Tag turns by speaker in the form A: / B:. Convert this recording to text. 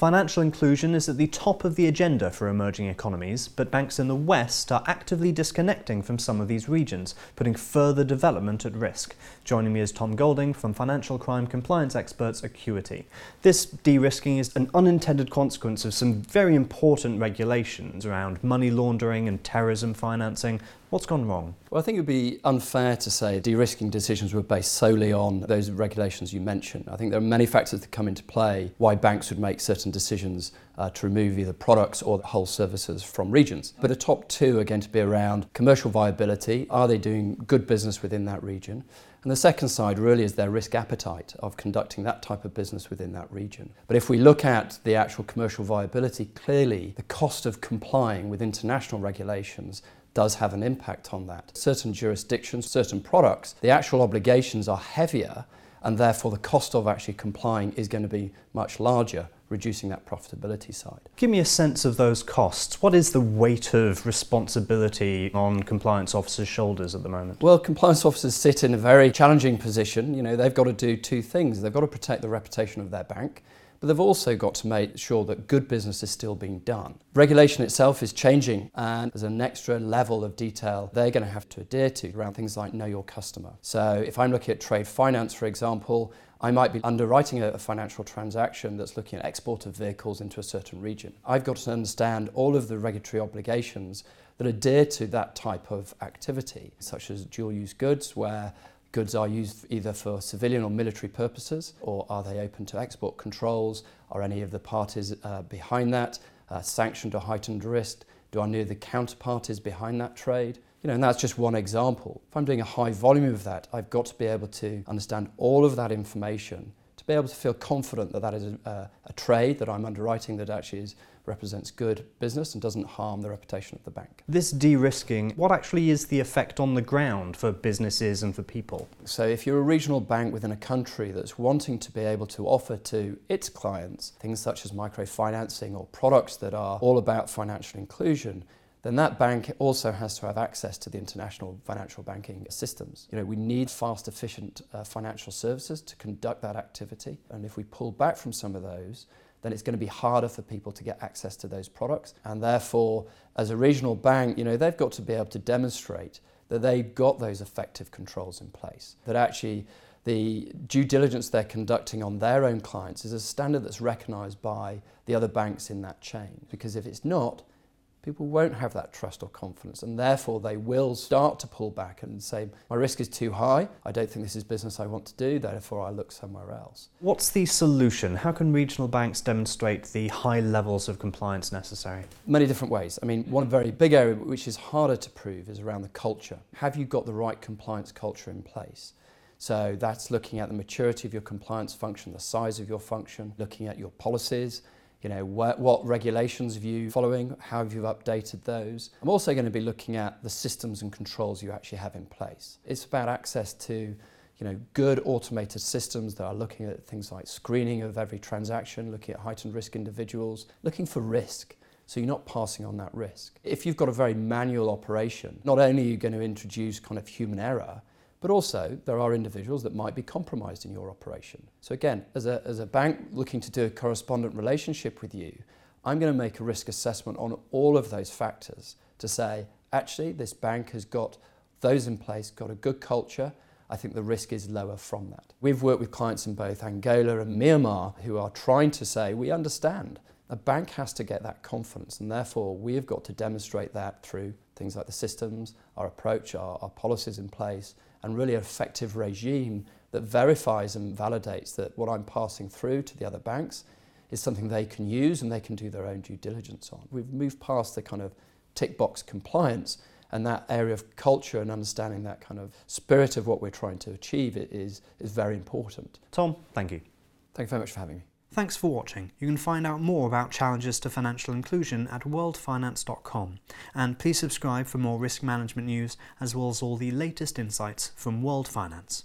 A: Financial inclusion is at the top of the agenda for emerging economies, but banks in the West are actively disconnecting from some of these regions, putting further development at risk. Joining me is Tom Golding from financial crime compliance experts Accuity. This de risking is an unintended consequence of some very important regulations around money laundering and terrorism financing, What's gone wrong?
B: Well, I think it would be unfair to say de-risking decisions were based solely on those regulations you mentioned. I think there are many factors that come into play why banks would make certain decisions uh, to remove either products or whole services from regions. But the top two are going to be around commercial viability. Are they doing good business within that region? And the second side really is their risk appetite of conducting that type of business within that region. But if we look at the actual commercial viability, clearly the cost of complying with international regulations does have an impact on that. Certain jurisdictions, certain products, the actual obligations are heavier and therefore the cost of actually complying is going to be much larger reducing that profitability side.
A: Give me a sense of those costs. What is the weight of responsibility on compliance officers' shoulders at the moment?
B: Well, compliance officers sit in a very challenging position. You know, they've got to do two things. They've got to protect the reputation of their bank but they've also got to make sure that good business is still being done. Regulation itself is changing, and there's an extra level of detail they're going to have to adhere to around things like know your customer. So, if I'm looking at trade finance, for example, I might be underwriting a, financial transaction that's looking at export of vehicles into a certain region. I've got to understand all of the regulatory obligations that adhere to that type of activity, such as dual use goods, where goods are used either for civilian or military purposes, or are they open to export controls? Are any of the parties uh, behind that uh, sanctioned or heightened risk? Do I know the counterparties behind that trade? You know, and that's just one example. If I'm doing a high volume of that, I've got to be able to understand all of that information be able to feel confident that that is a, a trade that I'm underwriting that actually is represents good business and doesn't harm the reputation of the bank.
A: This de-risking, what actually is the effect on the ground for businesses and for people?
B: So if you're a regional bank within a country that's wanting to be able to offer to its clients things such as microfinancing or products that are all about financial inclusion, then that bank also has to have access to the international financial banking systems. You know, we need fast, efficient uh, financial services to conduct that activity. And if we pull back from some of those, then it's going to be harder for people to get access to those products. And therefore, as a regional bank, you know, they've got to be able to demonstrate that they've got those effective controls in place. That actually the due diligence they're conducting on their own clients is a standard that's recognized by the other banks in that chain. Because if it's not, people won't have that trust or confidence and therefore they will start to pull back and say my risk is too high. I don't think this is business i want to do therefore i look somewhere else.
A: What's the solution? How can regional banks demonstrate the high levels of compliance necessary?
B: Many different ways. I mean one very big area which is harder to prove is around the culture. Have you got the right compliance culture in place? So that's looking at the maturity of your compliance function the size of your function looking at your policies you know, what, regulations are you following, how have you updated those. I'm also going to be looking at the systems and controls you actually have in place. It's about access to you know, good automated systems that are looking at things like screening of every transaction, looking at heightened risk individuals, looking for risk. So you're not passing on that risk. If you've got a very manual operation, not only are you going to introduce kind of human error, but also, there are individuals that might be compromised in your operation. So again, as a, as a bank looking to do a correspondent relationship with you, I'm going to make a risk assessment on all of those factors to say, actually, this bank has got those in place, got a good culture, I think the risk is lower from that. We've worked with clients in both Angola and Myanmar who are trying to say, we understand. A bank has to get that confidence, and therefore we have got to demonstrate that through things like the systems, our approach, our, our policies in place, and really an effective regime that verifies and validates that what I'm passing through to the other banks is something they can use and they can do their own due diligence on. We've moved past the kind of tick box compliance and that area of culture and understanding that kind of spirit of what we're trying to achieve is, is very important.
A: Tom, thank you.
B: Thank you very much for having me.
A: Thanks for watching. You can find out more about challenges to financial inclusion at worldfinance.com. And please subscribe for more risk management news as well as all the latest insights from World Finance.